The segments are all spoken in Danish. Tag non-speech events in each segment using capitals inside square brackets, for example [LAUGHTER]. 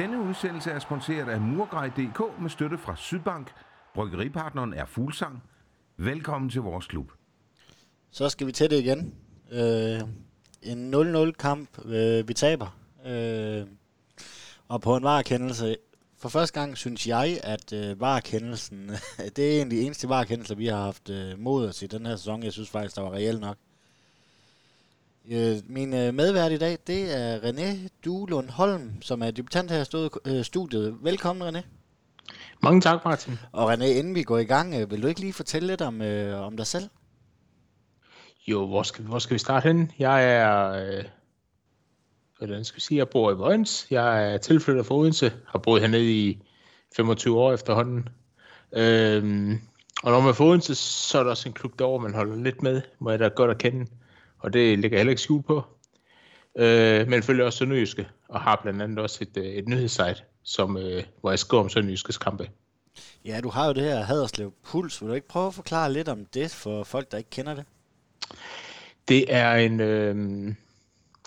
Denne udsendelse er sponsoreret af Murgrej.dk med støtte fra Sydbank. Bryggeripartneren er Fuglsang. Velkommen til vores klub. Så skal vi til det igen. Øh, en 0-0 kamp, øh, vi taber. Øh, og på en varekendelse. For første gang synes jeg, at øh, varekendelsen, [LAUGHS] det er egentlig de eneste varekendelse, vi har haft øh, mod os i den her sæson. Jeg synes faktisk, der var reelt nok. Min øh, medvært i dag, det er René Duelund Holm, som er debutant her i øh, studiet. Velkommen, René. Mange tak, Martin. Og René, inden vi går i gang, øh, vil du ikke lige fortælle lidt om, øh, om dig selv? Jo, hvor skal, hvor skal vi starte hen? Jeg er, øh, hvordan skal vi sige, jeg bor i Vojens. Jeg er tilflytter fra Odense, har boet hernede i 25 år efterhånden. Øhm, og når man får Odense, så er der også en klub derovre, man holder lidt med, må jeg da godt at kende. Og det ligger heller ikke skjult på. Øh, men følger også Sønderjyske, og har blandt andet også et, øh, et nyhedssite, som, øh, hvor jeg skriver om Sønderjyskes kampe. Ja, du har jo det her Haderslev Puls. Vil du ikke prøve at forklare lidt om det for folk, der ikke kender det? Det er en, øh,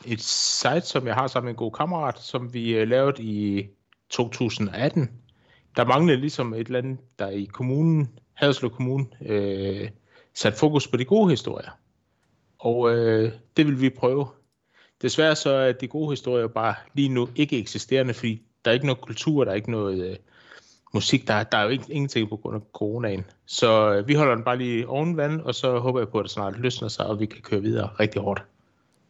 et site, som jeg har sammen med en god kammerat, som vi øh, lavede i 2018. Der manglede ligesom et eller andet, der i kommunen, Haderslev Kommune, øh, sat fokus på de gode historier. Og øh, det vil vi prøve. Desværre så er de gode historier bare lige nu ikke eksisterende, fordi der er ikke noget kultur, der er ikke noget øh, musik, der, der er jo ikke, ingenting på grund af coronaen. Så øh, vi holder den bare lige oven vand, og så håber jeg på, at det snart løsner sig, og vi kan køre videre rigtig hårdt.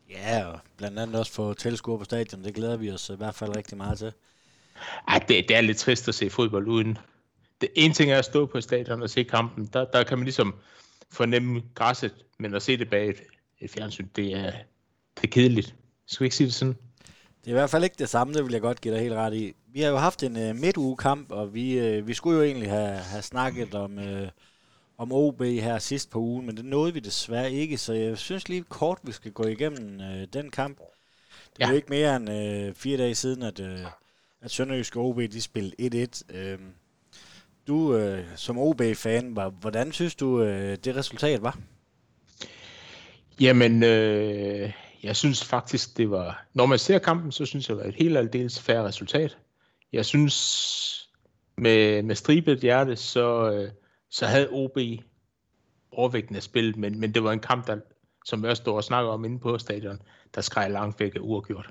Ja, og blandt andet også få tilskuer på stadion. Det glæder vi os i hvert fald rigtig meget til. Ej, det, det er lidt trist at se fodbold uden. Det ene ting er at stå på stadion og se kampen. Der, der kan man ligesom fornemme græsset, men at se det bag et, et fjernsyn, det er, det er kedeligt. Skal vi ikke sige det sådan? Det er i hvert fald ikke det samme, det vil jeg godt give dig helt ret i. Vi har jo haft en uh, midtugekamp, og vi, uh, vi skulle jo egentlig have, have snakket om, uh, om OB her sidst på ugen, men det nåede vi desværre ikke, så jeg synes lige kort, vi skal gå igennem uh, den kamp. Det er ja. jo ikke mere end uh, fire dage siden, at, uh, at Sønderjysk og OB de spillede 1-1. Uh, du uh, som OB-fan, hvordan synes du, uh, det resultat var? Jamen, øh, jeg synes faktisk, det var... Når man ser kampen, så synes jeg, det var et helt aldeles færre resultat. Jeg synes, med, med stribet hjerte, så, øh, så havde OB overvægten af spillet, men, men det var en kamp, der, som jeg står og snakker om inde på stadion, der skreg langt væk af uafgjort.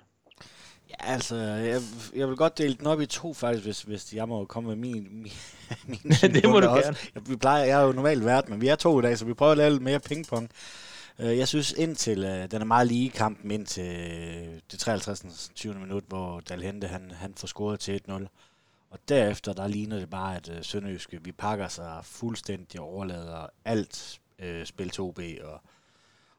Ja, altså, jeg, jeg vil godt dele den op i to faktisk, hvis, hvis jeg må komme med min, min, min [LAUGHS] Det må du også. gerne. Jeg, vi plejer, jeg er jo normalt vært, men vi er to i dag, så vi prøver at lave lidt mere pingpong. Øh, jeg synes indtil, øh, den er meget lige kampen indtil øh, det 53. 20. minut, hvor Dalhente han, han får scoret til 1-0. Og derefter, der ligner det bare, at Sønderjyske, vi pakker sig fuldstændig og overlader alt øh, spil 2B. Og,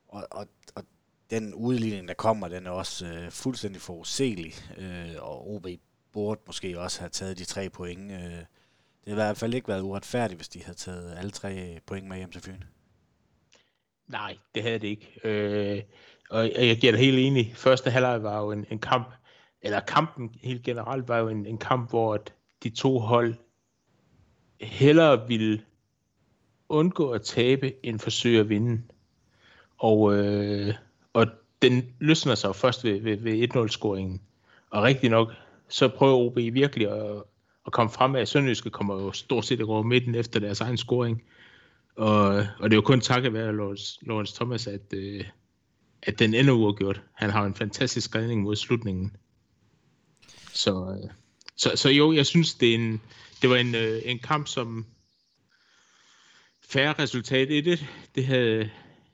og, og, og den udligning, der kommer, den er også øh, fuldstændig forudselig. Øh, og OB burde måske også have taget de tre point. Øh, det har i hvert fald ikke været uretfærdigt, hvis de havde taget alle tre point med hjem til Fyn. Nej, det havde det ikke. Øh, og jeg giver dig helt enig. Første halvleg var jo en, en kamp, eller kampen helt generelt var jo en, en kamp, hvor de to hold hellere ville undgå at tabe, end forsøge at vinde. Og, øh, og den løsner sig først ved, ved, ved 1-0-scoringen. Og rigtig nok, så prøver OB virkelig at, at komme frem af. Sønderjyske kommer jo stort set over midten efter deres egen scoring. Og, og det er jo kun takket være Lawrence, Lawrence Thomas, at, øh, at den ender uafgjort. Han har en fantastisk redning mod slutningen. Så, øh, så, så jo, jeg synes, det, er en, det var en, øh, en kamp, som færre resultat i det. Det havde,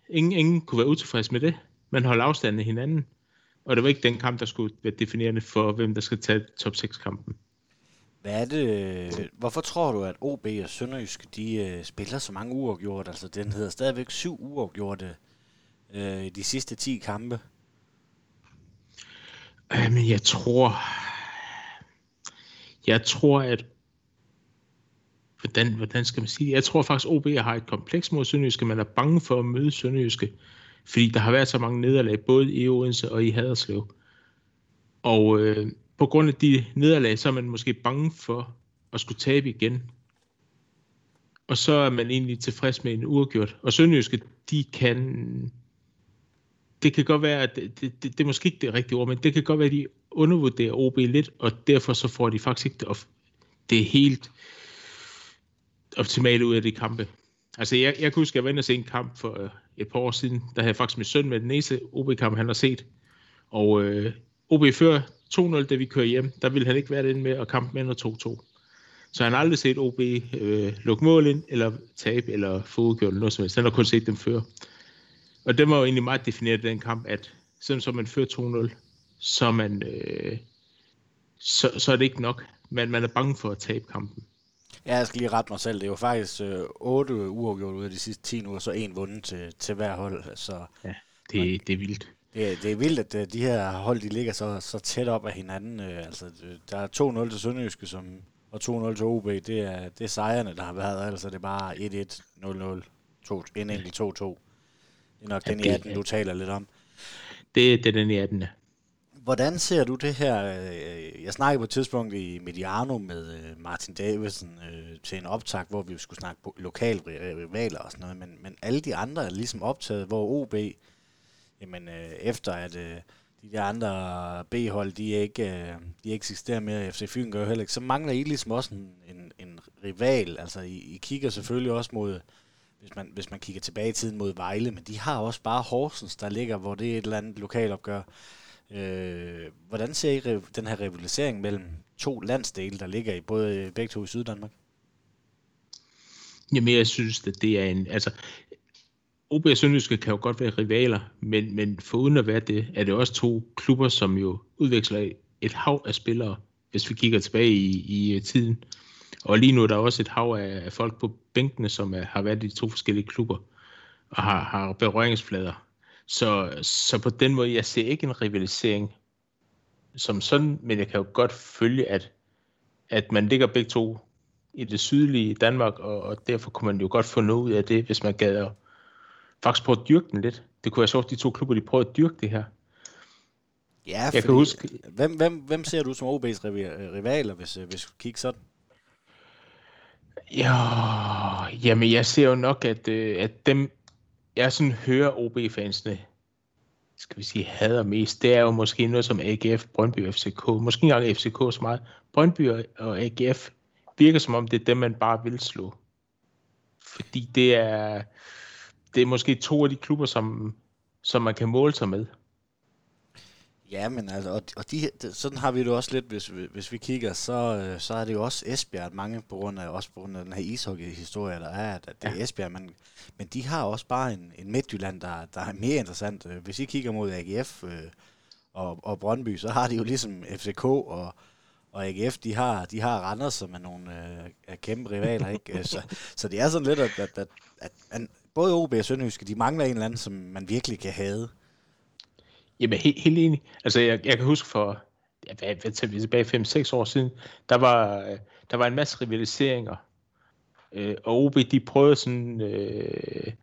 ingen, ingen kunne være utilfreds med det. Man holdt afstanden af hinanden. Og det var ikke den kamp, der skulle være definerende for, hvem der skal tage top 6-kampen. Hvad er det, øh, hvorfor tror du, at OB og Sønderjysk, de uh, spiller så mange uafgjort? Altså, den hedder stadigvæk syv uafgjorte uh, de sidste 10 kampe. Men jeg tror, jeg tror, at hvordan, hvordan skal man sige det? Jeg tror faktisk, at OB har et kompleks mod Sønderjyske. Man er bange for at møde Sønderjyske, fordi der har været så mange nederlag, både i Odense og i Haderslev. Og øh, på grund af de nederlag, så er man måske bange for at skulle tabe igen. Og så er man egentlig tilfreds med en uafgjort. Og Sønderjyske, de kan... Det kan godt være, at det, det, det, det er måske ikke det rigtige ord, men det kan godt være, at de undervurderer OB lidt, og derfor så får de faktisk ikke det, det helt optimale ud af de kampe. Altså, jeg, jeg kan huske, at jeg var inde og se en kamp for øh, et par år siden. Der havde jeg faktisk min søn med den næste OB-kamp, han har set. Og øh, OB fører 2-0, da vi kører hjem. Der ville han ikke være inde med, og kampen ender 2-2. Så han har aldrig set OB øh, lukke mål ind, eller tabe, eller få udgjort noget som helst. Han har kun set dem før. Og det var jo egentlig meget defineret den kamp, at selvom så man fører 2-0, så, man, øh, så, så er det ikke nok. Men man er bange for at tabe kampen. Ja, jeg skal lige rette mig selv. Det er jo faktisk øh, 8 uafgjort ud af de sidste 10 uger, så en vundet til, til hver hold. Så, ja, det, det er vildt. Det, det er vildt, at øh, de her hold de ligger så, så tæt op af hinanden. Øh, altså, der er 2-0 til Sønderjyske, som, og 2-0 til OB. Det er, det er sejrene, der har været. Altså, det er bare 1-1, 0-0, 2, en enkelt 2-2. Det er nok ja, den i 18, du taler lidt om. Det, det er den i 18. Hvordan ser du det her? Øh, jeg snakkede på et tidspunkt i Mediano med Martin Davidsen til en optag, hvor vi skulle snakke lokale rivaler og sådan noget, men, men alle de andre er ligesom optaget, hvor OB, jamen øh, efter at øh, de der andre B-hold, de, ikke, øh, de eksisterer mere, FC Fyn gør heller ikke, så mangler I ligesom også en, en, en rival. Altså I, I kigger selvfølgelig også mod, hvis man, hvis man kigger tilbage i tiden mod Vejle, men de har også bare Horsens, der ligger, hvor det er et eller andet lokalopgør. Øh, hvordan ser I den her rivalisering mellem to landsdele, der ligger i både begge to i Syddanmark? Jamen, jeg synes, at det er en... Altså, OB og Sønderjyske kan jo godt være rivaler, men, men for uden at være det, er det også to klubber, som jo udveksler et hav af spillere, hvis vi kigger tilbage i, i øh, tiden. Og lige nu er der også et hav af, folk på bænkene, som er, har været i de to forskellige klubber, og har, har berøringsflader. Så, så på den måde, jeg ser ikke en rivalisering som sådan, men jeg kan jo godt følge, at, at man ligger begge to i det sydlige Danmark, og, og derfor kunne man jo godt få noget ud af det, hvis man gad faktisk prøve at dyrke den lidt. Det kunne jeg så de to klubber, de prøver at dyrke det her. Ja, jeg fordi, kan huske... Hvem, hvem, hvem ser du som OB's rivaler, hvis, øh, hvis du kigger sådan? Ja, jamen jeg ser jo nok, at, øh, at dem, jeg sådan hører OB-fansene, skal vi sige, hader mest, det er jo måske noget som AGF, Brøndby FCK. Måske ikke engang FCK så meget. Brøndby og AGF virker som om, det er dem, man bare vil slå. Fordi det er, det er måske to af de klubber, som, som man kan måle sig med. Ja, men altså, og, og de, sådan har vi det også lidt, hvis, hvis vi kigger, så, øh, så er det jo også Esbjerg, mange på grund af, også på grund af den her ishockey-historie, der er, at det er ja. Esbjerg, men, men de har også bare en, en Midtjylland, der, der er mere interessant. Øh, hvis I kigger mod AGF øh, og, og Brøndby, så har de jo ligesom FCK og, og AGF, de har, de har Randers, som er nogle øh, kæmpe rivaler, ikke? så, [LAUGHS] så det er sådan lidt, at, at, at, at, at både OB og Sønderjyske, de mangler en eller anden, som man virkelig kan have. Jamen, helt, helt enig. Altså, jeg, jeg kan huske for, ja, hvad, hvad tager vi tilbage, 5-6 år siden, der var, der var en masse rivaliseringer. Øh, og OB, de prøvede sådan, øh,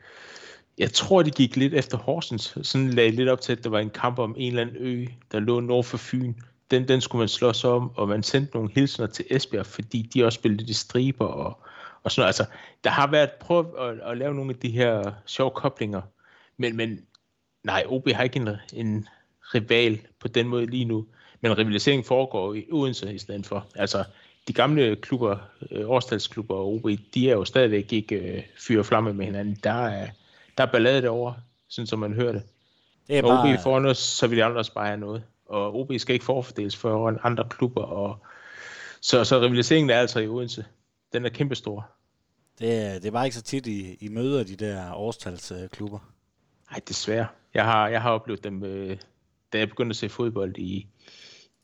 jeg tror, de gik lidt efter Horsens, sådan lagde lidt op til, at der var en kamp om en eller anden ø, der lå nord for Fyn. Den, den skulle man slås om, og man sendte nogle hilsner til Esbjerg, fordi de også spillede de i striber og, og sådan noget. Altså, der har været prøvet at, at lave nogle af de her sjove koblinger, men, men Nej, OB har ikke en, en rival på den måde lige nu, men rivalisering foregår i Odense i stedet for. Altså, de gamle klubber, øh, årstalsklubber og OB, de er jo stadigvæk ikke øh, fyre flamme med hinanden. Der er, der er ballade derovre, sådan som man hører det. det er og bare... OB får noget, så vil de andre også bare have noget. Og OB skal ikke forfordeles for andre klubber. Og... Så, så rivaliseringen er altså i Odense. Den er kæmpestor. Det, det var ikke så tit, I, I møder de der årstalsklubber. Nej, desværre. Jeg har, jeg har oplevet dem, øh, da jeg begyndte at se fodbold i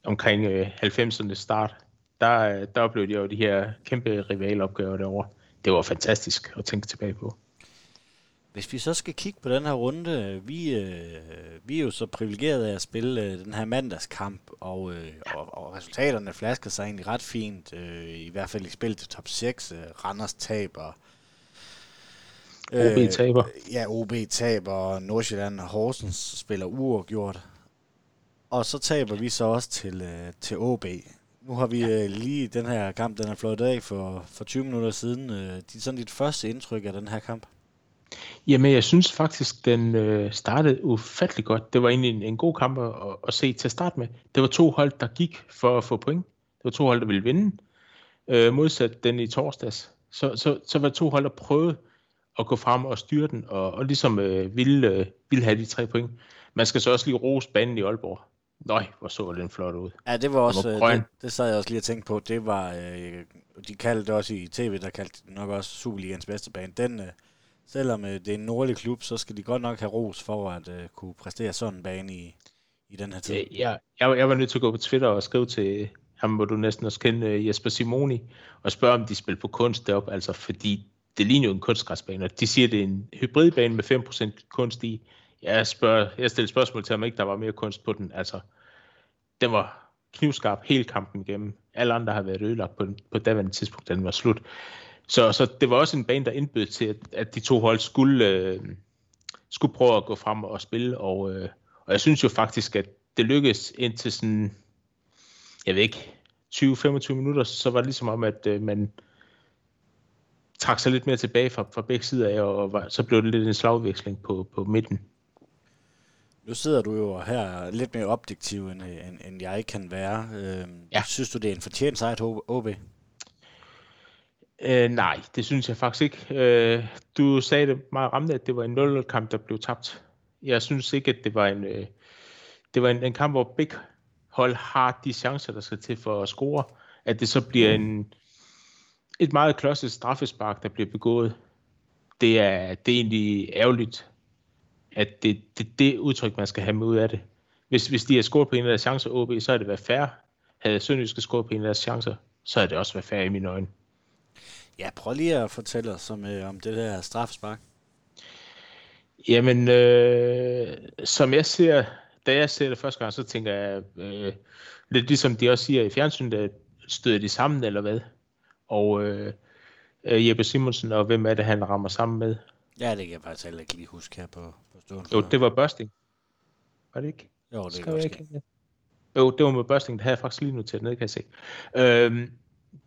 omkring øh, 90'ernes start. Der, øh, der oplevede jeg jo de her kæmpe rivalopgaver derovre. Det var fantastisk at tænke tilbage på. Hvis vi så skal kigge på den her runde, vi, øh, vi er jo så privilegerede af at spille øh, den her mandagskamp, og, øh, og, og resultaterne flasker sig egentlig ret fint, øh, i hvert fald i spil til top 6. Øh, Randers taber, OB øh, taber. Øh, ja, OB taber, Nordsjælland og Horsens spiller uafgjort. Og så taber vi så også til, øh, til OB. Nu har vi øh, lige den her kamp, den er flået af for, for 20 minutter siden. Øh, de, sådan dit første indtryk af den her kamp? Jamen, jeg synes faktisk, den øh, startede ufattelig godt. Det var egentlig en, en god kamp at, at se til at starte med. Det var to hold, der gik for at få point. Det var to hold, der ville vinde. Øh, modsat den i torsdags. Så, så, så var det to hold, der prøvede at gå frem og styre den, og, og ligesom øh, ville, øh, ville have de tre point. Man skal så også lige rose banen i Aalborg. Nøj, hvor så den flot ud. Ja, det var også, det, var det, det sad jeg også lige og tænkte på, det var, øh, de kaldte også i tv, der kaldte nok også Superligans bedste bane. Den, øh, selvom øh, det er en nordlig klub, så skal de godt nok have ros for at øh, kunne præstere sådan en bane i, i den her tid. Øh, ja, jeg, jeg var nødt til at gå på Twitter og skrive til ham, hvor du næsten også kende øh, Jesper Simoni, og spørge, om de spiller på kunst deroppe, altså fordi det ligner jo en kunstgræsbane, og de siger, det er en hybridbane med 5% kunst i. Jeg, spørger, jeg stillede spørgsmål til, om ikke der var mere kunst på den. Altså, den var knivskarp hele kampen igennem. Alle andre har været ødelagt på, på daværende tidspunkt, da den var slut. Så, så det var også en bane, der indbød til, at, at de to hold skulle, øh, skulle prøve at gå frem og spille, og, øh, og jeg synes jo faktisk, at det lykkedes indtil sådan, jeg ved ikke, 20-25 minutter, så var det ligesom om, at øh, man trak sig lidt mere tilbage fra, fra begge sider af, og, og var, så blev det lidt en slagveksling på, på midten. Nu sidder du jo her lidt mere objektiv, end, end, end jeg kan være. Øh, ja. Synes du, det er en fortjent sejr til OB? Øh, nej, det synes jeg faktisk ikke. Øh, du sagde det meget ramt, at det var en 0-kamp, der blev tabt. Jeg synes ikke, at det var en, øh, det var en, en kamp, hvor begge hold har de chancer, der skal til for at score. At det så bliver en, et meget klodset straffespark, der bliver begået. Det er, det er egentlig ærgerligt, at det er det, det udtryk, man skal have med ud af det. Hvis, hvis de har scoret på en af deres chancer, OB, så er det været fair. Havde Sønderjyske scoret på en af deres chancer, så er det også været fair i mine øjne. Ja, prøv lige at fortælle os om, øh, om det der straffespark. Jamen, øh, som jeg ser, da jeg ser det første gang, så tænker jeg, øh, lidt ligesom de også siger i fjernsynet, at støder de sammen, eller hvad? Og øh, øh, Jeppe Simonsen, og hvem er det, han rammer sammen med? Ja, det kan jeg faktisk heller ikke lige huske her på, på stående. Jo, det var Børsting. Var det ikke? Jo, det er ikke. Jo, det var med Børsting, det havde jeg faktisk lige noteret ned, kan jeg se. Øh,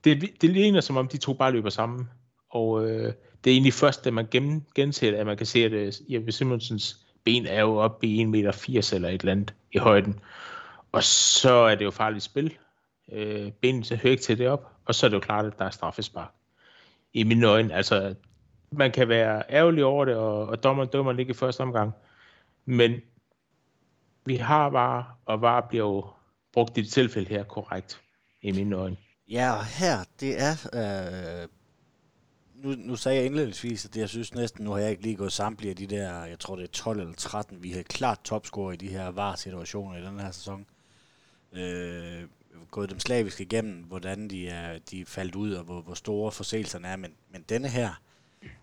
det, det ligner som om de to bare løber sammen. Og øh, det er egentlig først, da man gen, genser det, at man kan se, at øh, Jeppe Simonsens ben er jo oppe i 1,80 meter eller et eller andet i højden. Og så er det jo farligt spil. Øh, benet hører ikke til det op, og så er det jo klart, at der er straffespark. I mine øjne, altså, man kan være ærgerlig over det, og, og dommeren dømmer ikke i første omgang. Men vi har bare, og var bliver jo brugt i det tilfælde her korrekt, i mine øjne. Ja, og her, det er... Øh, nu, nu sagde jeg indledningsvis, at det, jeg synes næsten, nu har jeg ikke lige gået samtlige af de der, jeg tror det er 12 eller 13, vi havde klart topscore i de her var-situationer i den her sæson. Øh, gået dem slavisk igennem, hvordan de er, de er faldt ud, og hvor, hvor store forseelserne er, men, men denne her,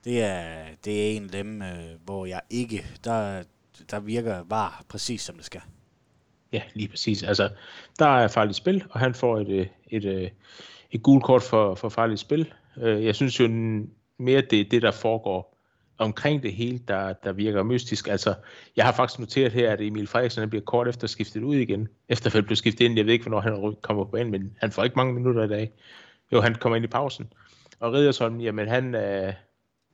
det er, det er en af dem, øh, hvor jeg ikke, der, der virker var præcis som det skal. Ja, lige præcis. Altså, der er farligt spil, og han får et, øh, et, et, et gult kort for, for farligt spil. Øh, jeg synes jo mere, det er det, der foregår omkring det hele, der, der virker mystisk. Altså, jeg har faktisk noteret her, at Emil Frederiksen bliver kort efter skiftet ud igen. Efter at blev skiftet ind. Jeg ved ikke, hvornår han kommer på ind, men han får ikke mange minutter i dag. Jo, han kommer ind i pausen. Og Ridersholm, jamen han, øh,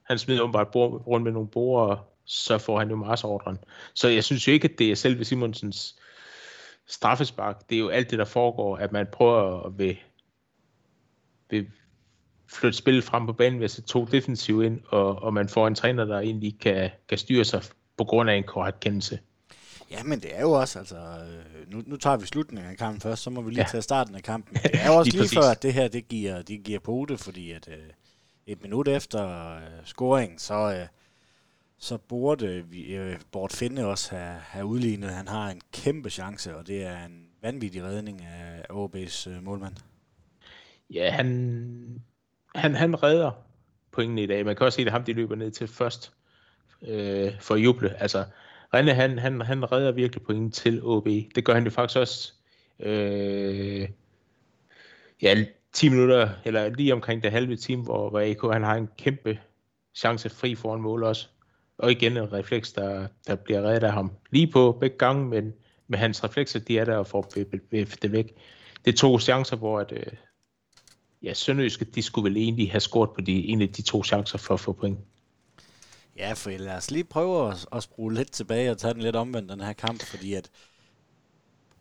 han smider åbenbart bord, rundt med nogle borer, så får han jo marsordren. Så jeg synes jo ikke, at det er selve Simonsens straffespark, det er jo alt det, der foregår, at man prøver at vil, vil flytte spillet frem på banen ved at sætte to defensive ind, og, og man får en træner, der egentlig kan, kan styre sig på grund af en korrekt kendelse. Ja, men det er jo også, altså, øh, nu, nu tager vi slutningen af kampen først, så må vi lige ja. tage starten af kampen. [LAUGHS] Det er jo også lige, lige før, at det her, det giver, det giver pote, fordi at øh, et minut efter øh, scoring, så, øh, så burde vi, øh, Bort Finde også have, have udlignet. Han har en kæmpe chance, og det er en vanvittig redning af OB's øh, målmand. Ja, han, han, han redder pointene i dag. Man kan også se, at ham de løber ned til først øh, for at juble. Altså, Rene, han, han, han redder virkelig point til OB. Det gør han jo faktisk også øh, ja, 10 minutter, eller lige omkring det halve time, hvor, hvor AK han har en kæmpe chance fri foran mål også. Og igen en refleks, der, der bliver reddet af ham. Lige på begge gange, men med hans reflekser, de er der og får det væk. Det er to chancer, hvor at, øh, ja, Sønderjyske, de skulle vel egentlig have scoret på de, en af de to chancer for at få point. Ja, for lad os lige prøve at, at skrue lidt tilbage og tage den lidt omvendt, den her kamp, fordi at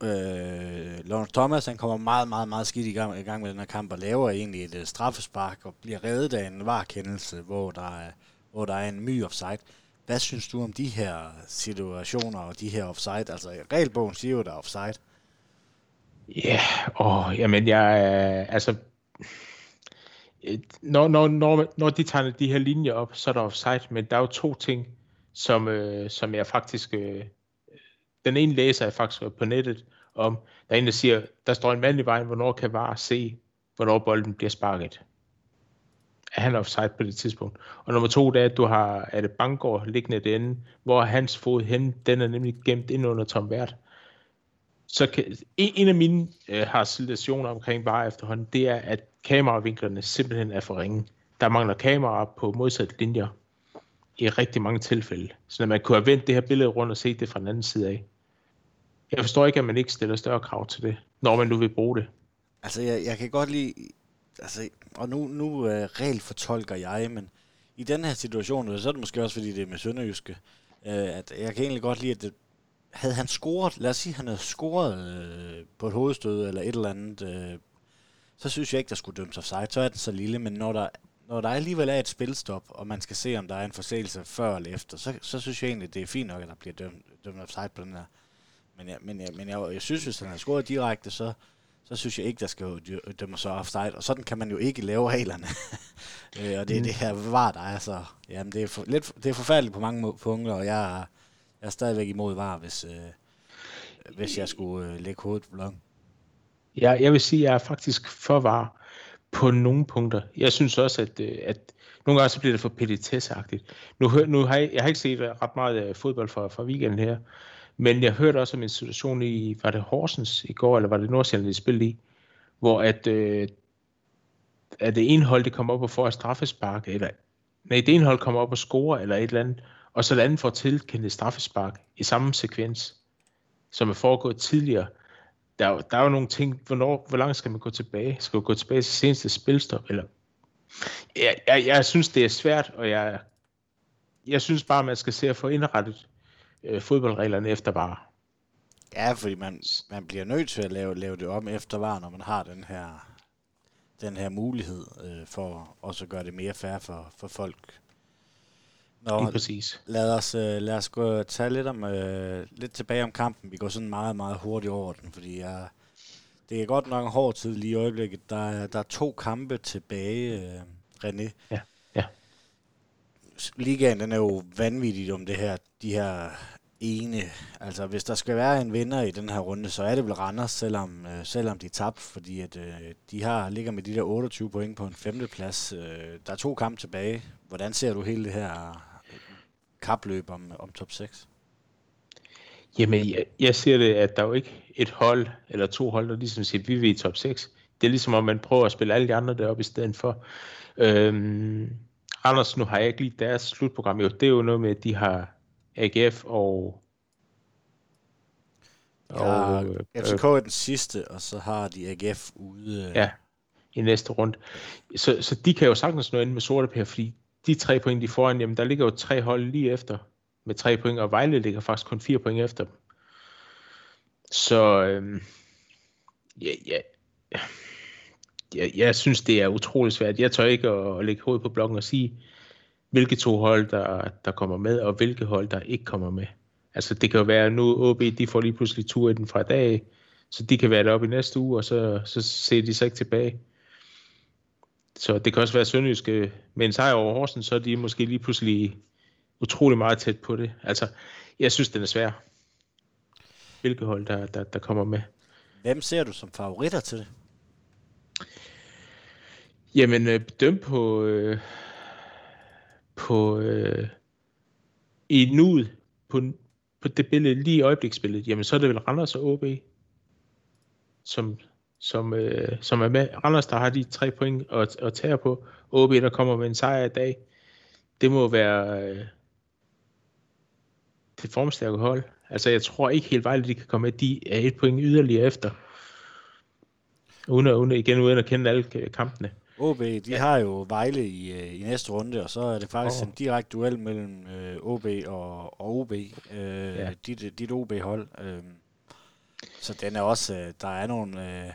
øh, Lawrence Thomas, han kommer meget, meget, meget skidt i gang, i gang med den her kamp, og laver egentlig et uh, straffespark, og bliver reddet af en varkendelse, hvor der er, hvor der er en my offside. Hvad synes du om de her situationer og de her offside? Altså, regelbogen siger jo, der er offside. Ja, yeah, åh, jamen jeg, altså, når, når, når, når de tegner de her linjer op, så er der offside, men der er jo to ting, som, øh, som jeg faktisk, øh, den ene læser jeg faktisk på nettet om, der er en, der siger, der står en mand i vejen, hvornår kan VAR se, hvornår bolden bliver sparket. Er han offside på det tidspunkt? Og nummer to, det er, at du har, er det Bangor liggende derinde, hvor hans fod hen, den er nemlig gemt ind under Tom Vært så kan, en, en af mine øh, harcelationer omkring bare efterhånden, det er, at kameravinklerne simpelthen er for ringe. Der mangler kameraer på modsatte linjer i rigtig mange tilfælde. Så når man kunne have vendt det her billede rundt og set det fra den anden side af. Jeg forstår ikke, at man ikke stiller større krav til det, når man nu vil bruge det. Altså, jeg, jeg kan godt lide... Altså, og nu, nu uh, regel fortolker jeg, men i den her situation, så er det måske også, fordi det er med Sønderjyske, uh, at jeg kan egentlig godt lide, at det, havde han scoret, lad os sige, han havde scoret øh, på et hovedstød eller et eller andet, øh, så synes jeg ikke, der skulle dømmes offside. Så er den så lille, men når der, når der alligevel er et spilstop, og man skal se, om der er en forseelse før eller efter, så, så synes jeg egentlig, det er fint nok, at der bliver dømt, dømt offside på den her. Men, jeg, men, jeg, men jeg, jeg synes, hvis han har scoret direkte, så, så synes jeg ikke, der skal dømme så offside. Og sådan kan man jo ikke lave reglerne. [LAUGHS] Øh, og det er mm. det her var der er så... Jamen, det er, for, lidt, det er forfærdeligt på mange punkter, og jeg, jeg er stadigvæk imod var, hvis, øh, hvis jeg skulle øh, lægge hovedet på blokken. Ja, jeg vil sige, at jeg er faktisk for var på nogle punkter. Jeg synes også, at, øh, at nogle gange så bliver det for petitessagtigt. Nu, nu har jeg, jeg har ikke set ret meget øh, fodbold fra, fra weekenden her, men jeg hørte også om en situation i, var det Horsens i går, eller var det Nordsjælland, de spillede i, hvor at, øh, at det ene hold, det kommer op og får et straffespark, eller nej, det ene hold kommer op og score, eller et eller andet, og så landen får tilkendt et straffespark i samme sekvens, som er foregået tidligere. Der, der er jo nogle ting, hvornår, hvor langt skal man gå tilbage? Skal man gå tilbage til seneste spilstop? Eller... Jeg, jeg, jeg synes, det er svært, og jeg, jeg synes bare, man skal se at få indrettet øh, fodboldreglerne efter bare. Ja, fordi man, man bliver nødt til at lave, lave det om efter var, når man har den her, den her mulighed øh, for også at gøre det mere fair for, for folk, Nå, Lige præcis. Lad os, uh, lad os gå tage lidt, om, uh, lidt tilbage om kampen. Vi går sådan meget, meget hurtigt over den, fordi jeg, det er godt nok en hård tid lige i øjeblikket. Der, er, der er to kampe tilbage, uh, René. Ja, ja. Ligaen, den er jo vanvittig om det her, de her ene. Altså, hvis der skal være en vinder i den her runde, så er det vel Randers, selvom, øh, selvom de tabte, fordi at, øh, de har ligger med de der 28 point på en femteplads. Øh, der er to kampe tilbage. Hvordan ser du hele det her øh, kapløb om, om top 6? Jamen, jeg, jeg ser det, at der er jo ikke et hold, eller to hold, der ligesom siger, at vi vil i top 6. Det er ligesom, om man prøver at spille alle de andre deroppe i stedet for. Øhm, Anders, nu har jeg ikke lige deres slutprogram. Jo, det er jo noget med, at de har AGF og... Ja, og øh, FCK er den sidste, og så har de AGF ude. Ja, i næste runde. Så, så de kan jo sagtens nå ind med sorte per, fordi de tre point, de får, jamen der ligger jo tre hold lige efter med tre point, og Vejle ligger faktisk kun fire point efter dem. Så øhm, ja, ja, ja, jeg synes, det er utrolig svært. Jeg tør ikke at, at lægge hovedet på blokken og sige, hvilke to hold, der, der kommer med, og hvilke hold, der ikke kommer med. Altså det kan jo være, nu OB, de får lige pludselig tur i den fra dag, så de kan være deroppe i næste uge, og så, så ser de sig ikke tilbage. Så det kan også være Sønderjyske med en sejr over Horsens, så er de måske lige pludselig utrolig meget tæt på det. Altså, jeg synes, den er svær. Hvilke hold, der, der, der kommer med. Hvem ser du som favoritter til det? Jamen, øh, døm på, øh, på øh, i nuet, på, på det billede, lige i øjebliksbilledet, jamen så er det vel Randers og OB, som, som, øh, som er med. Randers, der har de tre point at, at tage på. OB, der kommer med en sejr i dag. Det må være øh, det formstærke hold. Altså, jeg tror ikke helt Vejle, de kan komme med. De er et point yderligere efter. Uden, uden, igen uden at kende alle kampene. OB, de ja. har jo Vejle i, øh, i næste runde, og så er det faktisk oh. en direkte duel mellem øh, OB og, og OB, øh, ja. dit, dit OB-hold. Øh, så den er også, øh, der er nogle, øh,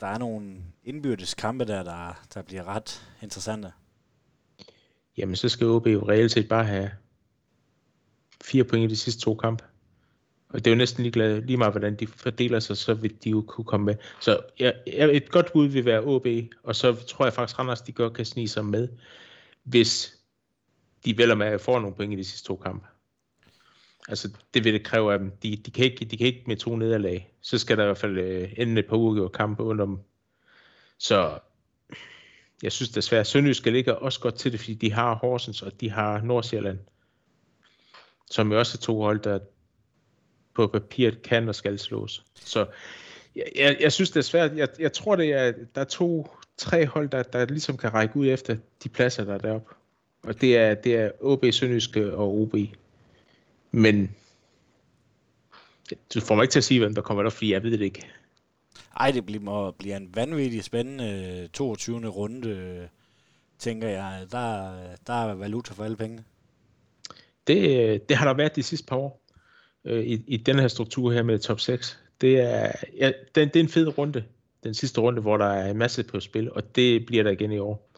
der er nogle indbyrdes kampe der, der, der bliver ret interessante. Jamen, så skal OB jo reelt set bare have fire point i de sidste to kampe. Og det er jo næsten ligeglad, lige meget, hvordan de fordeler sig, så vil de jo kunne komme med. Så ja, et godt bud vil være OB, og så tror jeg faktisk, Randers de godt kan snige sig med, hvis de vel med får nogle point i de sidste to kampe. Altså, det vil det kræve af dem. De, de, kan, ikke, de kan ikke med to nederlag. Så skal der i hvert fald øh, ende et par uger kampe under dem. Så jeg synes desværre, at Sønderjysk ligger også godt til det, fordi de har Horsens, og de har Nordsjælland, som jo også er to hold, der på papiret kan og skal slås. Så jeg, jeg, jeg synes det er svært. Jeg, jeg tror, det er, der er to, tre hold, der, der ligesom kan række ud efter de pladser, der er deroppe. Og det er, det er OB, Sønderjyske og OB. Men du får mig ikke til at sige, hvem der kommer der, fordi jeg ved det ikke. Ej, det bliver, bliver en vanvittig spændende 22. runde, tænker jeg. Der, der er valuta for alle pengene. Det, det har der været de sidste par år øh, i, i den her struktur her med top 6. Det er, ja, den, det er en fed runde, den sidste runde, hvor der er en masse på spil, og det bliver der igen i år.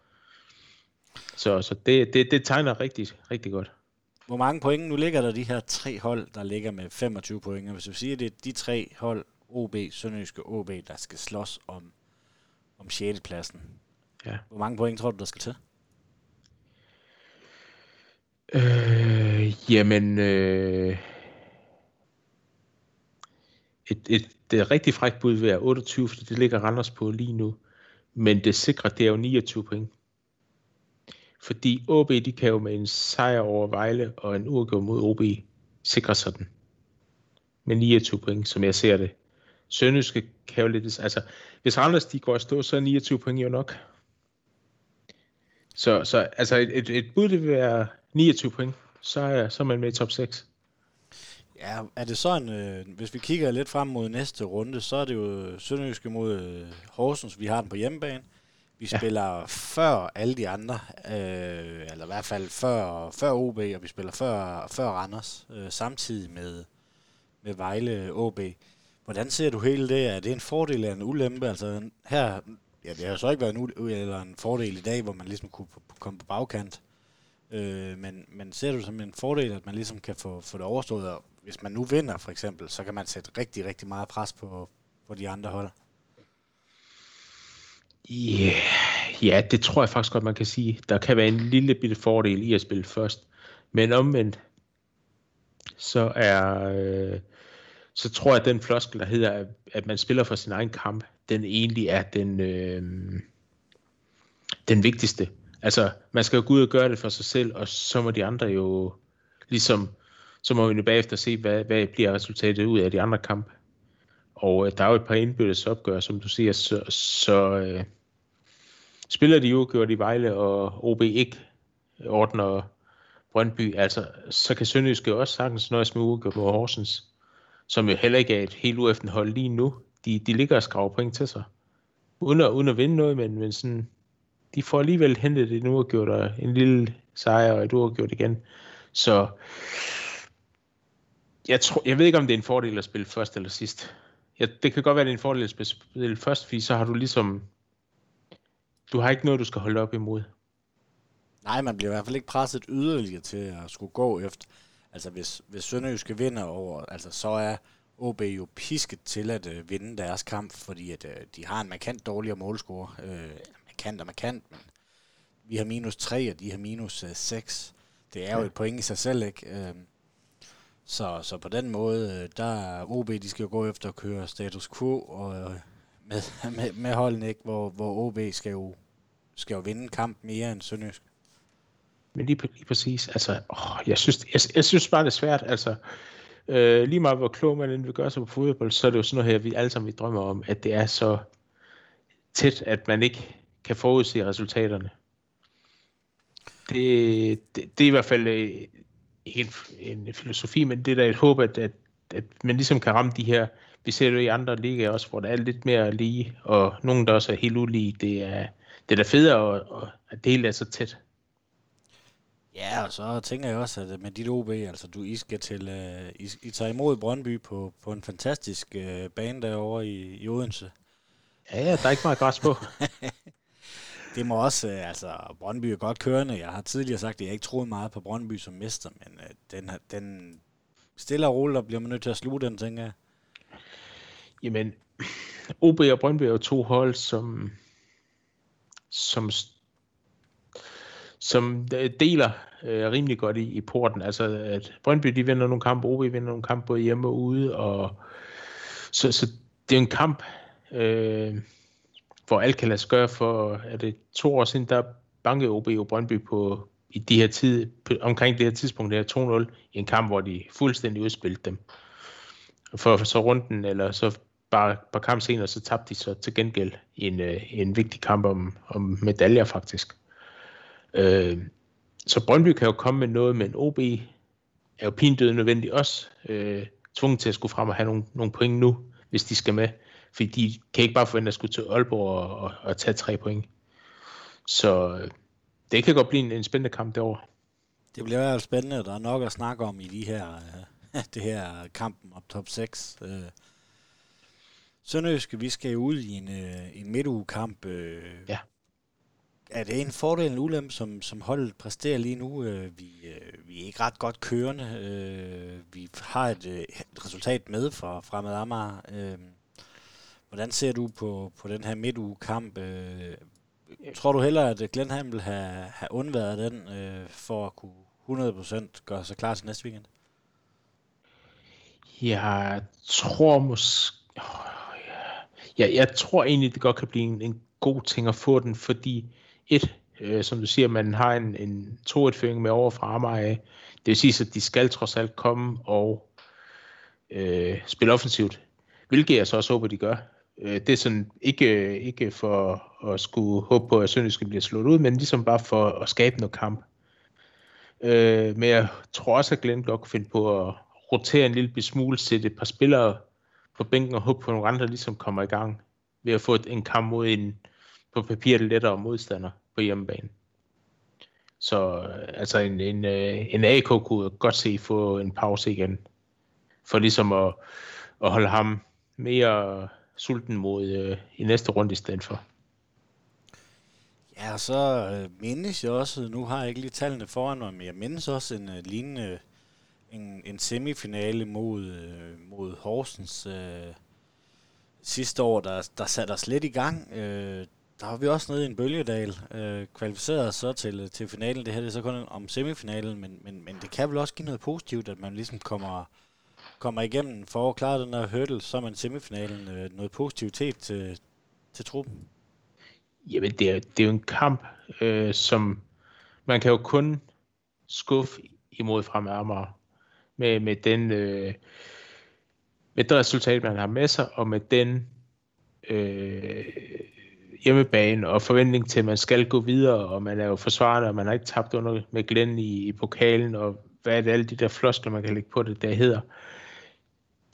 Så, så det, det, det tegner rigtig, rigtig godt. Hvor mange point? Nu ligger der de her tre hold, der ligger med 25 point. Hvis vi siger, at det er de tre hold, OB, Sønderjyske OB, der skal slås om, om 6. pladsen. Ja. Hvor mange point tror du, der skal til? Øh, jamen, øh, et, et, det er rigtig frækt bud ved 28, for det ligger Randers på lige nu. Men det sikre, det er jo 29 point. Fordi OB, de kan jo med en sejr over Vejle og en uafgjort mod OB sikre sig den. Med 29 point, som jeg ser det. Sønderjyske kan jo lidt... Altså, hvis Randers de går og stå, så er 29 point jo nok. Så, så altså et, et, et bud, det vil være 29 point. Så er, så er man med i top 6. Ja, er det sådan, øh, hvis vi kigger lidt frem mod næste runde, så er det jo Sønderjyske mod øh, Horsens, vi har den på hjemmebane. Vi ja. spiller før alle de andre, øh, eller i hvert fald før, før OB, og vi spiller før, før Randers, øh, samtidig med, med Vejle OB. Hvordan ser du hele det? Er det en fordel eller en ulempe? Altså her, ja, det har så ikke været en, u- eller en fordel i dag, hvor man ligesom kunne komme på bagkant. Øh, men, men ser du som en fordel, at man ligesom kan få, få det overstået, og hvis man nu vinder for eksempel, så kan man sætte rigtig, rigtig meget pres på, på de andre hold? Yeah. Ja, det tror jeg faktisk godt, man kan sige. Der kan være en lille bitte fordel i at spille først. Men omvendt, så er... Øh, så tror jeg, at den floskel, der hedder, at man spiller for sin egen kamp, den egentlig er den, øh, den vigtigste. Altså, man skal jo gå ud og gøre det for sig selv, og så må de andre jo ligesom så må vi nu bagefter se, hvad, hvad bliver resultatet ud af de andre kampe. Og øh, der er jo et par indbyrdes opgør, som du siger, så, så øh, spiller de jo i Vejle, og OB ikke ordner Brøndby, altså, så kan Sønderjyske også sagtens nøjes med uafgjort mod Horsens, som jo heller ikke er et helt ueften hold lige nu. De, de ligger og skraver point til sig. Uden at, uden at vinde noget, men, men sådan, de får alligevel hentet et uafgjort og en lille sejr og et uafgjort igen. Så jeg, tror, jeg ved ikke, om det er en fordel at spille først eller sidst. Ja, det kan godt være, det er en fordel at spille først, fordi så har du ligesom... Du har ikke noget, du skal holde op imod. Nej, man bliver i hvert fald ikke presset yderligere til at skulle gå efter. Altså, hvis, hvis Sønderjyske vinder over, altså, så er OB jo pisket til at uh, vinde deres kamp, fordi at, uh, de har en markant dårligere målscore. Uh, markant og markant, men vi har minus 3, og de har minus uh, 6. Det er jo et point i sig selv, ikke? Uh, så, så på den måde, øh, der er OB, de skal jo gå efter at køre status quo og øh, [LAUGHS] med, med, med holden, ikke? Hvor, hvor OB skal jo, skal jo vinde kamp mere end Sønderjysk. Men lige, lige præcis, altså, åh, jeg, synes, jeg, jeg synes bare, det er svært, altså, øh, lige meget hvor klog man end vil gøre sig på fodbold, så er det jo sådan noget her, vi alle sammen vi drømmer om, at det er så tæt, at man ikke kan forudse resultaterne. Det, det, det er i hvert fald øh, ikke en, en filosofi, men det er da et håb, at, at, at man ligesom kan ramme de her, vi ser det i andre ligaer også, hvor der er lidt mere lige, og nogen der også er helt ulige, det er, det er da federe, at, at det hele er så tæt. Ja, og så tænker jeg også, at med dit OB, altså du I skal til, uh, I, I tager imod Brøndby på, på en fantastisk uh, bane derovre i, i Odense. Ja, ja, der er ikke meget græs på. [LAUGHS] det må også, øh, altså Brøndby er godt kørende. Jeg har tidligere sagt, at jeg ikke troede meget på Brøndby som mester, men øh, den, den stille og roligt, bliver man nødt til at sluge den, tænker jeg. Jamen, OB og Brøndby er jo to hold, som, som som øh, deler øh, rimelig godt i, i porten. Altså, at Brøndby de vinder nogle kampe, OB vinder nogle kampe både hjemme og ude, og så, så det er en kamp, øh, hvor alt kan lade sig gøre for, er det to år siden, der bankede OB og Brøndby på, i de her tid, på, omkring det her tidspunkt, der 2-0, i en kamp, hvor de fuldstændig udspillede dem. For, for så runden, eller så bare, par kamp senere, så tabte de så til gengæld i en, øh, en vigtig kamp om, om medaljer faktisk. Øh, så Brøndby kan jo komme med noget, men OB er jo pindød nødvendigt også øh, tvunget til at skulle frem og have nogle, nogle point nu, hvis de skal med. Fordi de kan ikke bare forvente at skulle til Aalborg og, og, og tage tre point. Så øh, det kan godt blive en, en spændende kamp derovre. Det bliver i hvert fald spændende, der er nok at snakke om i de her, øh, [LAUGHS] det her kampen op top 6. Øh. Sønderjyske, vi skal ud i en, øh, en midtugekamp. Øh, ja er det en fordel en ulempe, som, som holdet præsterer lige nu? Øh, vi, øh, vi er ikke ret godt kørende. Øh, vi har et, øh, et resultat med fra Fremad Amager. Øh, hvordan ser du på, på den her midtugekamp? Øh, tror du heller, at Glenham vil have, have undværet den, øh, for at kunne 100% gøre sig klar til næste weekend? Jeg tror måske... Jeg, jeg tror egentlig, det godt kan blive en, en god ting at få den, fordi et, øh, som du siger, man har en, en 2-1-føring med over fra Amager Det vil sige, at de skal trods alt komme og øh, spille offensivt. Hvilket jeg så også håber, de gør. Øh, det er sådan ikke, ikke for at skulle håbe på, at skal blive slået ud, men ligesom bare for at skabe noget kamp. Øh, men jeg tror også, at Glenn godt kunne finde på at rotere en lille smule, sætte et par spillere på bænken og håbe på, at nogle andre ligesom kommer i gang ved at få en kamp mod en på papiret lettere modstander på hjemmebane. Så øh, altså en, en, øh, en AK kunne godt se få en pause igen, for ligesom at, at holde ham mere sulten mod øh, i næste runde i stedet for. Ja, så øh, mindes jeg også, nu har jeg ikke lige tallene foran mig, men jeg mindes også en øh, lignende en, en semifinale mod, øh, mod Horsens øh, sidste år, der, der satte os lidt i gang. Øh, der var vi også nede i en bølgedal, øh, kvalificeret så til, øh, til finalen. Det her det er så kun om semifinalen, men, men, men det kan vel også give noget positivt, at man ligesom kommer, kommer igennem for at klare den her hurdle, så er man semifinalen øh, noget positivitet til, til truppen. Jamen, det er, det er jo en kamp, øh, som man kan jo kun skuffe imod fremad med, med den øh, med det resultat, man har med sig, og med den øh, hjemmebane og forventning til, at man skal gå videre, og man er jo forsvarende, og man har ikke tabt under med Glenn i, i pokalen, og hvad er det alle de der floskler, man kan lægge på det, der hedder.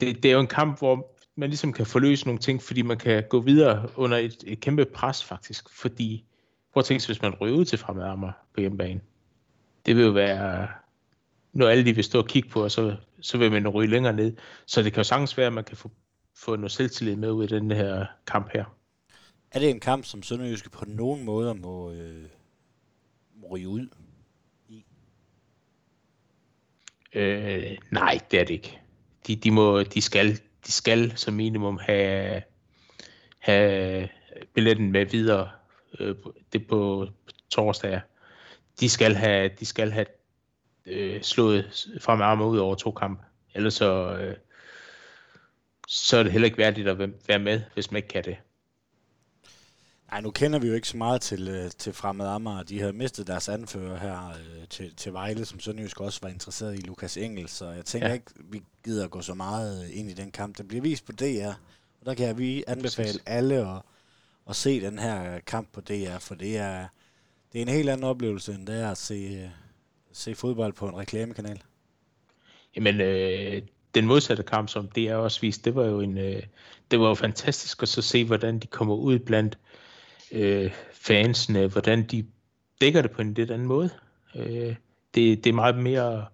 Det, det er jo en kamp, hvor man ligesom kan forløse nogle ting, fordi man kan gå videre under et, et kæmpe pres faktisk, fordi prøv at tænke hvis man ryger ud til fremad på hjemmebane. Det vil jo være, når alle de vil stå og kigge på, og så, så vil man ryge længere ned. Så det kan jo sagtens være, at man kan få, få noget selvtillid med ud i den her kamp her. Er det en kamp, som Sønderjyske på nogen måder må, øh, må ryge ud i? Øh, nej, det er det ikke. De, de, må, de, skal, de skal som minimum have, have billetten med videre øh, det på, på torsdag. De skal have, de skal have øh, slået frem arme ud over to kampe. Ellers så, øh, så er det heller ikke værdigt at være med, hvis man ikke kan det. Nej, nu kender vi jo ikke så meget til, øh, til Fremad Amager. De har mistet deres anfører her øh, til, til Vejle, som Sønderjysk også var interesseret i Lukas Engel, så jeg tænker ja. ikke, vi gider at gå så meget ind i den kamp. Den bliver vist på DR, og der kan vi anbefale Præcis. alle at, at se den her kamp på DR, for det er, det er en helt anden oplevelse, end det er at se, øh, se fodbold på en reklamekanal. Jamen, øh, den modsatte kamp, som det er også vist, det var jo en, øh, det var jo fantastisk at så se, hvordan de kommer ud blandt øh, fansene, hvordan de dækker det på en lidt anden måde. Øh, det, det er meget mere,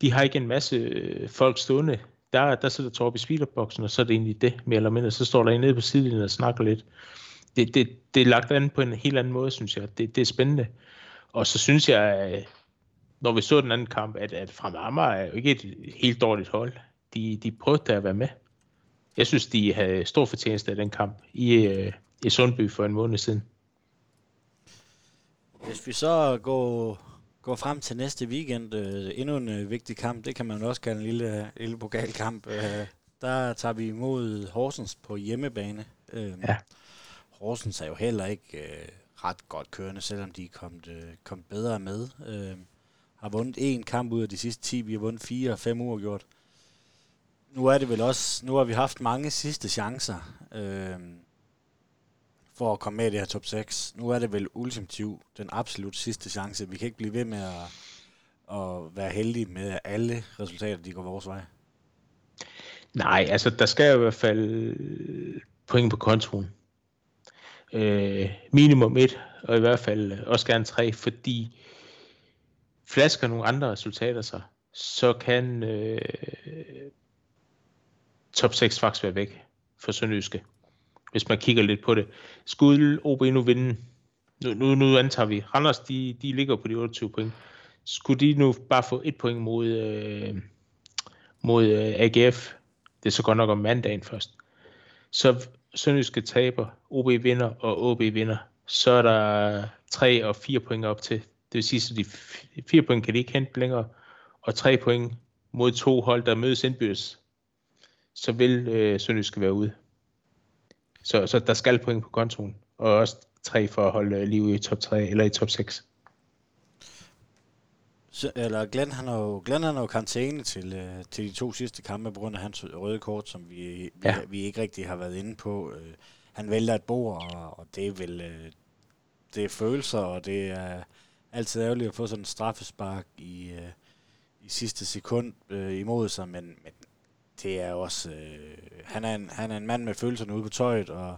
de har ikke en masse øh, folk stående. Der, der sidder Torb i speederboksen, og så er det egentlig det, mere eller mindre. Så står der en nede på sidelinjen og snakker lidt. Det, det, det er lagt an på en helt anden måde, synes jeg. Det, det er spændende. Og så synes jeg, øh, når vi så den anden kamp, at, at Frem Amager er jo ikke et helt dårligt hold. De, de prøvede at være med. Jeg synes, de havde stor fortjeneste af den kamp i, øh, i Sundby for en måned siden. Hvis vi så går, går frem til næste weekend, øh, endnu en øh, vigtig kamp, det kan man også kalde en lille, lille pokalkamp. Øh, der tager vi imod Horsens på hjemmebane. Øh, ja. Horsens er jo heller ikke øh, ret godt kørende, selvom de er kommet, øh, kommet bedre med. Øh, har vundet en kamp ud af de sidste 10, vi har vundet fire og fem uger gjort. Nu er det vel også, nu har vi haft mange sidste chancer. Øh, for at komme med i det her top 6. Nu er det vel ultimativt den absolut sidste chance. Vi kan ikke blive ved med at, at være heldige med alle resultater, de går vores vej. Nej, altså der skal jo i hvert fald øh, point på kontoen. Øh, minimum et, og i hvert fald også gerne tre, fordi flasker nogle andre resultater sig, så kan øh, top 6 faktisk være væk for Sønderjyske hvis man kigger lidt på det. Skulle OB nu vinde, nu, nu, nu antager vi, Randers de, de ligger på de 28 point. Skulle de nu bare få et point mod, øh, mod øh, AGF, det er så godt nok om mandagen først, så Sønderjyske taber, OB vinder og OB vinder, så er der 3 og 4 point op til. Det vil sige, at de 4 point kan de ikke hente længere, og 3 point mod to hold, der mødes indbyrdes, så vil øh, Sønderjyske være ude. Så, så der skal point på kontoen, og også tre for at holde liv i top 3 eller i top 6. Så, eller Glenn, han har jo, Glenn han har jo karantæne til, øh, til de to sidste kampe på grund af hans røde kort, som vi, ja. vi, vi ikke rigtig har været inde på. Øh, han vælger et bord, og, og det er vel øh, det er følelser, og det er altid ærgerligt at få sådan en straffespark i, øh, i sidste sekund øh, imod sig, men, men det er også... Øh, han, er en, han er en mand med følelserne ude på tøjet, og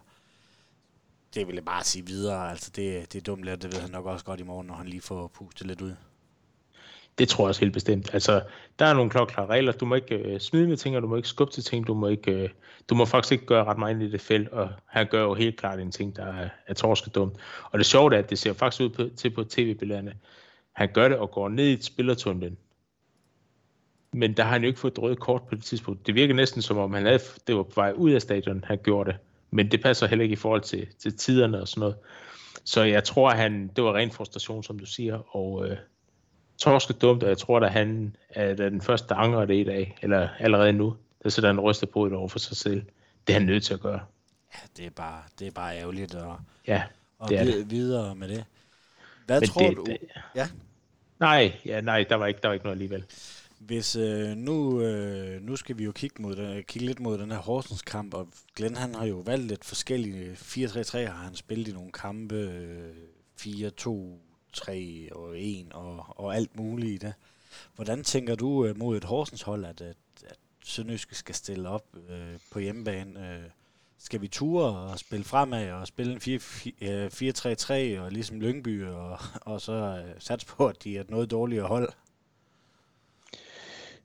det vil jeg bare sige videre. Altså, det, det er dumt lært, det ved han nok også godt i morgen, når han lige får pustet lidt ud. Det tror jeg også helt bestemt. Altså, der er nogle klokklare regler. Du må ikke øh, smide med ting, og du må ikke skubbe til ting. Du må, ikke, øh, du må faktisk ikke gøre ret meget i det felt, og han gør jo helt klart en ting, der er, er torskedumt. Og det sjove er, at det ser faktisk ud på, til på tv-billederne. Han gør det og går ned i spillertunnelen men der har han jo ikke fået et rødt kort på det tidspunkt. Det virker næsten som om, han havde, det var på vej ud af stadion, han gjorde det. Men det passer heller ikke i forhold til, til tiderne og sådan noget. Så jeg tror, at han, det var ren frustration, som du siger, og øh, torske dumt, og jeg tror, at han er den første, der angrer det i dag, eller allerede nu, der sætter han ryster på det over for sig selv. Det er han nødt til at gøre. Ja, det er bare, det er bare ærgerligt at, ja, det er det. videre med det. Hvad Men tror det, du? Det, ja? Nej, ja, nej, der var ikke, der var ikke noget alligevel. Hvis øh, nu, øh, nu skal vi jo kigge, mod den, øh, kigge lidt mod den her Horsens kamp, og Glenn han har jo valgt lidt forskellige, 4-3-3 har han spillet i nogle kampe, øh, 4-2, 3 og 1 og, og alt muligt i det. Hvordan tænker du øh, mod et Horsens hold, at, at, at Sønderjyske skal stille op øh, på hjemmebane? Øh, skal vi ture og spille fremad og spille en 4-3-3 øh, og ligesom Lyngby og, og så øh, satse på, at de er et noget dårligere hold?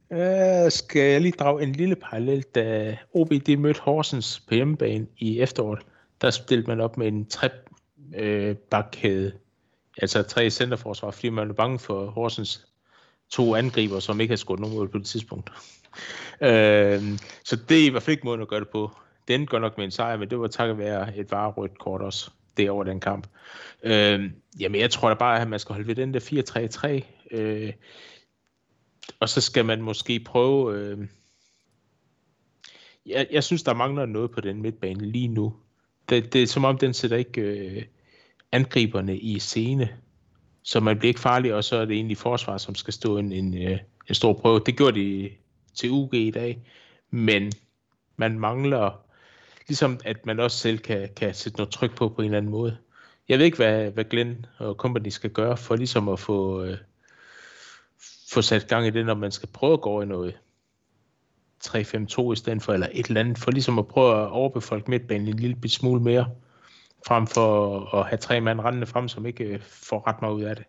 Uh, skal jeg lige drage en lille parallel, da OB de mødte Horsens på hjemmebane i efteråret, der stillede man op med en tre øh, bakkæde, altså tre centerforsvar, fordi man var bange for Horsens to angriber, som ikke havde skudt nogen mål på det tidspunkt. uh, så det er i hvert fald ikke måden at gøre det på. Den går nok med en sejr, men det var takket være et varerødt kort også, det over den kamp. Uh, jamen, jeg tror da bare, at man skal holde ved den der 4-3-3. Uh, og så skal man måske prøve... Øh, jeg, jeg synes, der mangler noget på den midtbane lige nu. Det, det er som om, den sætter ikke øh, angriberne i scene. Så man bliver ikke farlig, og så er det egentlig forsvar, som skal stå en, en, øh, en stor prøve. Det gjorde de til UG i dag. Men man mangler ligesom at man også selv kan, kan sætte noget tryk på på en eller anden måde. Jeg ved ikke, hvad, hvad Glenn og company skal gøre for ligesom at få, øh, få sat gang i det, når man skal prøve at gå over i noget 3-5-2 i stedet for, eller et eller andet, for ligesom at prøve at overbefolke midtbanen en lille smule mere. frem for at have tre mand rendende frem, som ikke øh, får ret meget ud af det.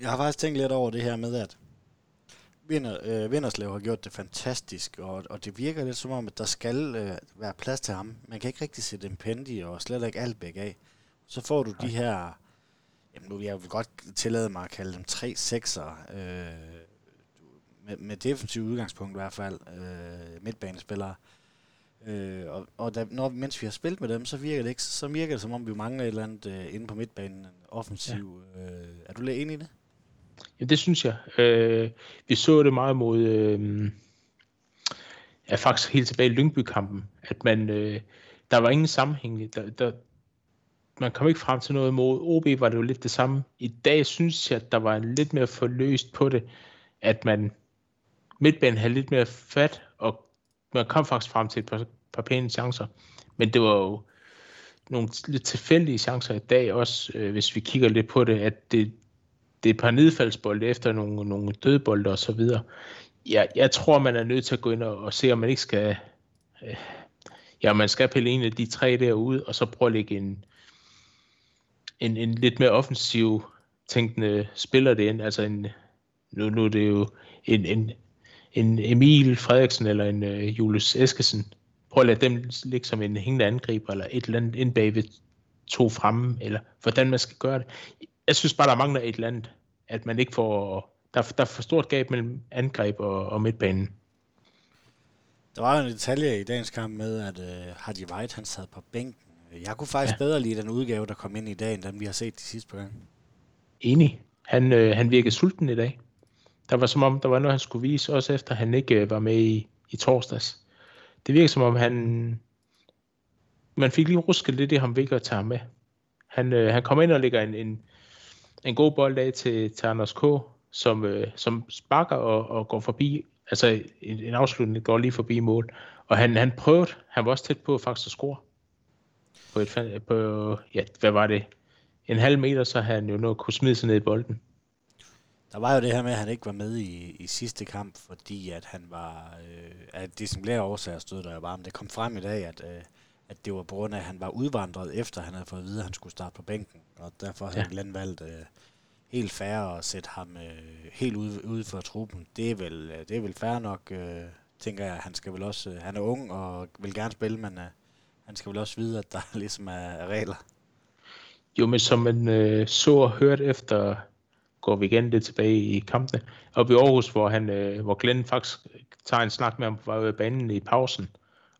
Jeg har faktisk tænkt lidt over det her med, at Vinder, øh, Vinderslev har gjort det fantastisk, og, og det virker lidt som om, at der skal øh, være plads til ham. Man kan ikke rigtig sætte en Pendi og slet ikke Albeck af. Så får du Nej. de her, jamen nu vil jeg godt tillade mig at kalde dem tre sekser, øh, med, med defensiv udgangspunkt i hvert fald, øh, midtbanespillere. Øh, og og da, når, mens vi har spillet med dem, så virker det ikke, så virker det som om, vi mangler et eller andet øh, inde på midtbanen, offensiv. Ja. Øh, er du lidt enig i det? Ja, det synes jeg. Øh, vi så det meget mod, øh, ja, faktisk helt tilbage i Lyngby-kampen, at man, øh, der var ingen sammenhæng. Der, der, man kom ikke frem til noget mod OB, var det jo lidt det samme. I dag synes jeg, at der var lidt mere forløst på det, at man midtbanen havde lidt mere fat, og man kom faktisk frem til et par, par pæne chancer. Men det var jo nogle lidt tilfældige chancer i dag også, øh, hvis vi kigger lidt på det, at det, det er et par nedfaldsbolde efter nogle, nogle dødbolde og så videre. Jeg, jeg tror, man er nødt til at gå ind og, og se, om man ikke skal... Øh, ja, man skal pille en af de tre derude, og så prøve at lægge en, en, en lidt mere offensiv tænkende spiller det ind. Altså en, nu, nu er det jo en, en, en Emil Frederiksen eller en uh, Julius Eskesen. Prøv at lade dem ligge som en hængende angriber, eller et eller andet ind bagved to fremme, eller hvordan man skal gøre det jeg synes bare, der mangler et eller andet, at man ikke får, der, der er for stort gab mellem angreb og, og midtbanen. Der var jo en detalje i dagens kamp med, at øh, Hardy White han sad på bænken. Jeg kunne faktisk ja. bedre lide den udgave, der kom ind i dag, end den vi har set de sidste par gange. Enig. Han, øh, han virkede sulten i dag. Der var som om, der var noget, han skulle vise, også efter han ikke øh, var med i, i torsdags. Det virkede som om, han... Man fik lige rusket lidt i ham ved at tage med. Han, øh, han kom ind og lægger en, en, en god bold af til, til Anders K., som, øh, som sparker og, og går forbi, altså en, en afslutning går lige forbi mål. Og han, han prøvede, han var også tæt på faktisk at score. På et, på, ja, hvad var det? En halv meter, så han jo nu kunne smide sig ned i bolden. Der var jo det her med, at han ikke var med i, i sidste kamp, fordi at han var, øh, at flere årsager stod der jo bare, men det kom frem i dag, at, øh, at det var på grund af, at han var udvandret, efter han havde fået at vide, at han skulle starte på bænken. Og derfor havde ja. Glenn valgt øh, helt færre at sætte ham øh, helt ude, ude for truppen. Det er vel, øh, det er vel fair nok, øh, tænker jeg. Han skal vel også, øh, han er ung og vil gerne spille, men øh, han skal vel også vide, at der [LAUGHS] ligesom er, er regler. Jo, men som man øh, så og hørt efter, går vi igen lidt tilbage i kampene, op i Aarhus, hvor, han, øh, hvor Glenn faktisk tager en snak med ham på banen i pausen,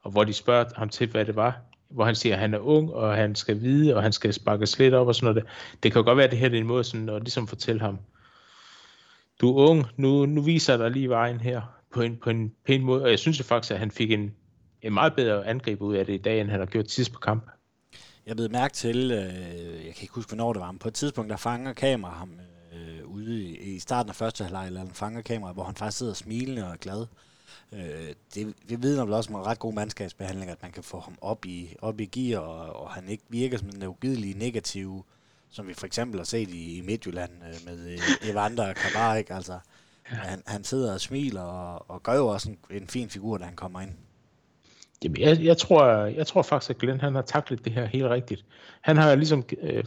og hvor de spørger ham til, hvad det var, hvor han siger, at han er ung, og han skal vide, og han skal sparkes lidt op og sådan noget. Det kan godt være, at det her er en måde sådan, at ligesom fortælle ham, du er ung, nu, nu viser der lige vejen her på en, på en pæn måde, og jeg synes jo faktisk, at han fik en, en meget bedre angreb ud af det i dag, end han har gjort sidst på kamp. Jeg ved mærke til, øh, jeg kan ikke huske, hvornår det var, men på et tidspunkt, der fanger kamera ham øh, ude i, i starten af første halvleg, eller han fanger kamera, hvor han faktisk sidder smilende og glad. Øh, det, det vidner vel også om en ret god mandskabsbehandling, at man kan få ham op i, op i gear, og, og han ikke virker som en ugidelig negativ, som vi for eksempel har set i, i Midtjylland øh, med øh, Evander og Kabar, ikke? Altså, han, han sidder og smiler og, og gør jo også en, en fin figur, da han kommer ind. Jamen, jeg, jeg, tror, jeg tror faktisk, at Glenn han har taklet det her helt rigtigt. Han har ligesom øh,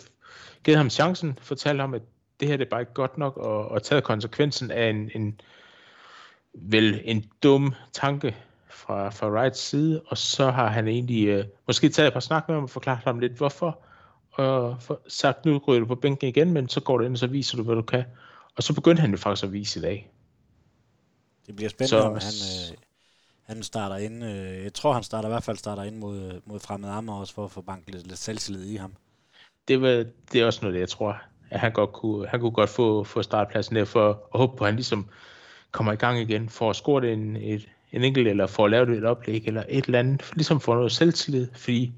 givet ham chancen, fortalt ham, at det her det er bare ikke godt nok, og, og taget konsekvensen af en, en, vel en dum tanke fra, fra Wrights side, og så har han egentlig øh, måske taget et par snak med ham og forklaret ham lidt, hvorfor, og for, sagt, nu ryger du på bænken igen, men så går du ind, og så viser du, hvad du kan. Og så begyndte han jo faktisk at vise i dag. Det bliver spændende, så, om han, øh, han starter ind. Øh, jeg tror, han starter i hvert fald starter ind mod, øh, mod fremmede Amager også, for at få banket lidt, lidt selvtillid i ham. Det, var, det er også noget, jeg tror, at han godt kunne, han kunne godt få, få startpladsen der, for at håbe på, at han ligesom kommer i gang igen, for at score det en, et, en enkelt, eller for at lave det et oplæg, eller et eller andet, ligesom få noget selvtillid, fordi,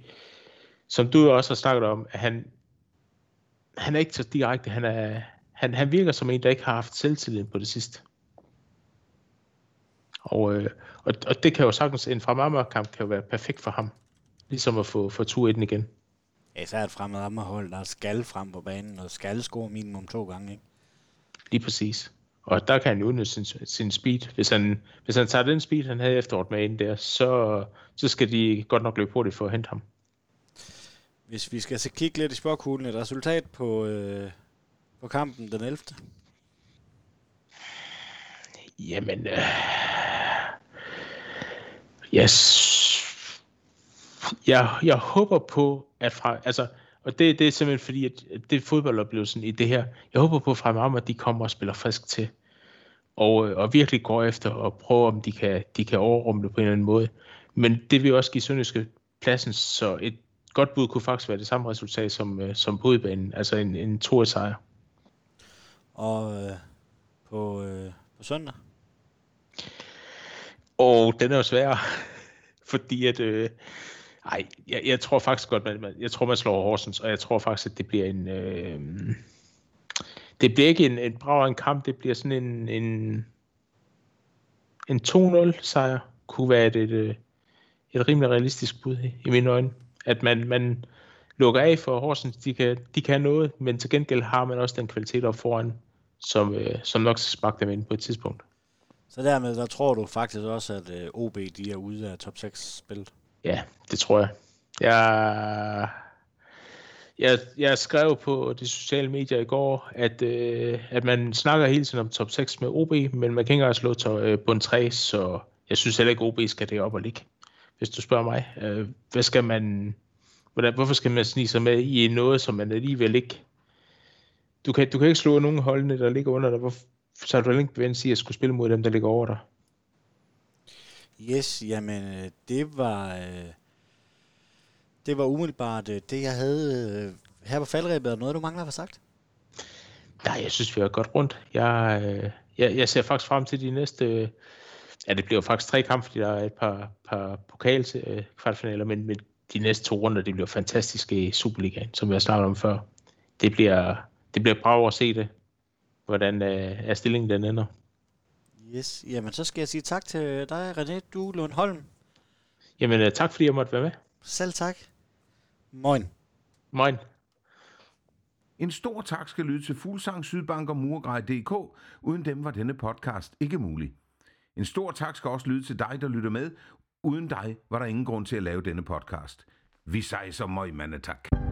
som du også har snakket om, at han, han er ikke så direkte, han, er, han, han virker som en, der ikke har haft selvtillid på det sidste. Og, øh, og, og det kan jo sagtens, en fremad-kamp kan jo være perfekt for ham, ligesom at få, få tur i den igen. Ja, så er et fremad hold, der skal frem på banen, og skal score minimum to gange, ikke? Lige præcis. Og der kan han jo udnytte sin, sin speed. Hvis han, hvis han tager den speed, han havde efteråret med ind der, så, så skal de godt nok løbe hurtigt for at hente ham. Hvis vi skal så kigge lidt i spørgkuglen, et resultat på, øh, på kampen den 11. Jamen, øh, yes. jeg, jeg håber på, at fra, altså, og det, det er simpelthen fordi, at det fodboldoplevelsen i det her, jeg håber på fra Marmar, at de kommer og spiller frisk til, og, øh, og virkelig går efter og prøver, om de kan, de kan overrumle på en eller anden måde. Men det vil også give Sønderjyske pladsen, så et godt bud kunne faktisk være det samme resultat som, øh, som på udbanen, altså en, en to sejr. Og øh, på, øh, på søndag? Og den er jo svær, [LAUGHS] fordi at, øh, ej, jeg, jeg tror faktisk godt, man, jeg tror man slår Horsens, og jeg tror faktisk, at det bliver en, øh, det bliver ikke en, en bra en kamp, det bliver sådan en, en, en 2-0 sejr, kunne være et, et, øh, et rimelig realistisk bud i, i mine øjne. At man, man lukker af for Horsens, de kan, de kan noget, men til gengæld har man også den kvalitet op foran, som, øh, som nok skal sparke dem ind på et tidspunkt. Så dermed, der tror du faktisk også, at øh, OB de er ude af top 6 spillet? Ja, det tror jeg. Jeg, jeg, jeg skrev på de sociale medier i går, at, øh, at man snakker hele tiden om top 6 med OB, men man kan ikke engang slå til øh, bund 3, så jeg synes heller ikke, OB skal det op og ligge, hvis du spørger mig. Øh, hvad skal man, hvordan, hvorfor skal man snige sig med i noget, som man alligevel ikke... Du kan, du kan ikke slå nogen holdene, der ligger under dig. Hvorfor, så har du ikke bevendt sig at skulle spille mod dem, der ligger over dig. Yes, jamen øh, det var... Øh, det var umiddelbart øh, det, jeg havde her på faldrebet. Er noget, du mangler at have sagt? Nej, jeg synes, vi har godt rundt. Jeg, jeg, jeg ser faktisk frem til de næste... Ja, det bliver faktisk tre kampe, fordi der er et par, par pokal til kvartfinaler, men, men de næste to runder, det bliver fantastiske i Superligaen, som vi har snakket om før. Det bliver, det bliver bra at se det, hvordan er stillingen den ender. Yes, jamen så skal jeg sige tak til dig, René Du Holm. Jamen uh, tak fordi jeg måtte være med. Selv tak. Moin. Moin. En stor tak skal lyde til Fuglsang, Sydbank og Murgrej.dk. Uden dem var denne podcast ikke mulig. En stor tak skal også lyde til dig, der lytter med. Uden dig var der ingen grund til at lave denne podcast. Vi sejser møg, mandetak. tak.